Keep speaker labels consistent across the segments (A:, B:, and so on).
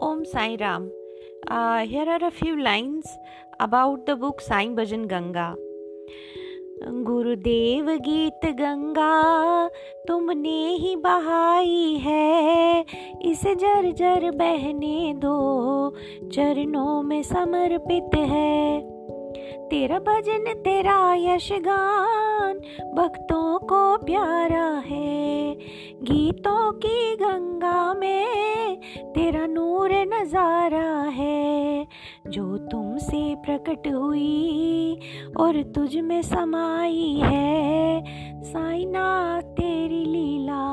A: Sai Ram. Uh, here are a few lines about the book Sai Bhajan Ganga. गुरुदेव गीत गंगा तुमने ही बहाई है इसे जर जर बहने दो चरणों में समर्पित है तेरा भजन तेरा यशगान भक्तों को प्यारा है गीतों की गंगा नज़ारा है, जो तुमसे प्रकट हुई और तुझ में समाई है। साइना, तेरी लीला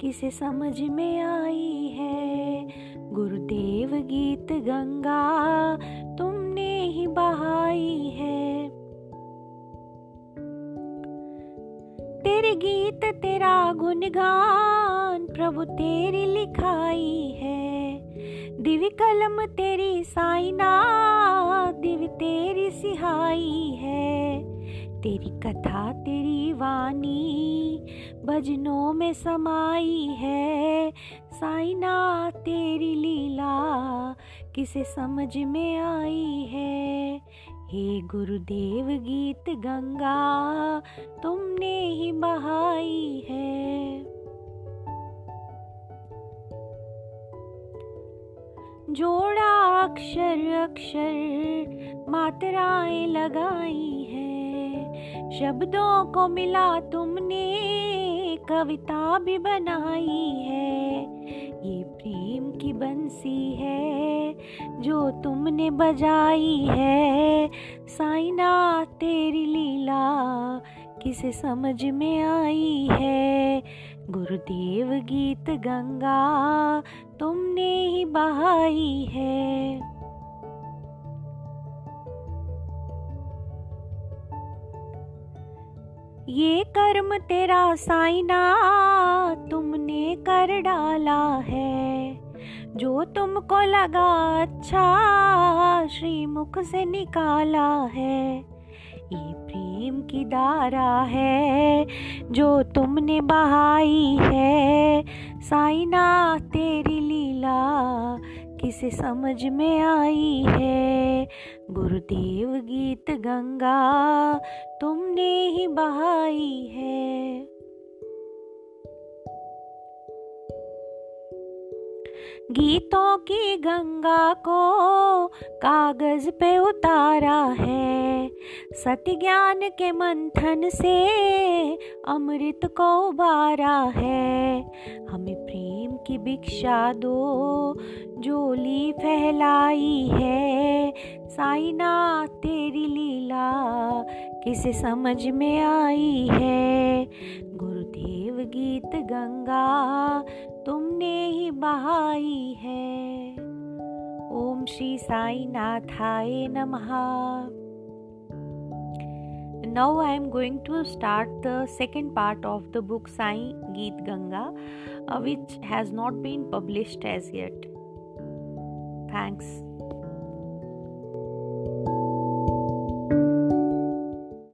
A: किसे समझ में आई है? गुरुदेव गीत गंगा तुमने ही बहाई है। तेरे गीत, तेरा गुणगान प्रभु तेरी लिखाई है। दिव्य कलम तेरी साइना दिव्य तेरी सिहाई है। तेरी कथा, तेरी वाणी भजनों में समाई है। साइना तेरी लीला किसे समझ में आई है? हे गुरुदेव गीत गंगा, तुमने ही बहाई जोड़ा अक्षर अक्षर मात्राएँ लगाई है। शब्दों को मिला तुमने, कविता भी बनाई है। ये प्रेम की बंसी है, जो तुमने बजाई है। साइना, तेरी लीला किसे समझ में आई है? गुरुदेव गीत गंगा ही बहाई है। ये कर्म तेरा साइना तुमने कर डाला है। जो तुमको लगा अच्छा श्रीमुख से निकाला है। ये प्रेम की धारा है जो तुमने बहाई है। साइना तेरी लीला किसे समझ में आई है? गुरुदेव गीत गंगा तुमने ही बहाई है। गीतों की गंगा को कागज़ पे उतारा है। सत्य ज्ञान के मंथन से अमृत को उबारा है। हमें प्रेम की भिक्षा दो जोली फैलाई है। साइना तेरी लीला किसे समझ में आई है? गुरुदेव गीत गंगा बहाई है। ओम श्री साई नाथाए नमः now I am going to start the second part of the book Sai Geet Ganga which has not been published as yet thanks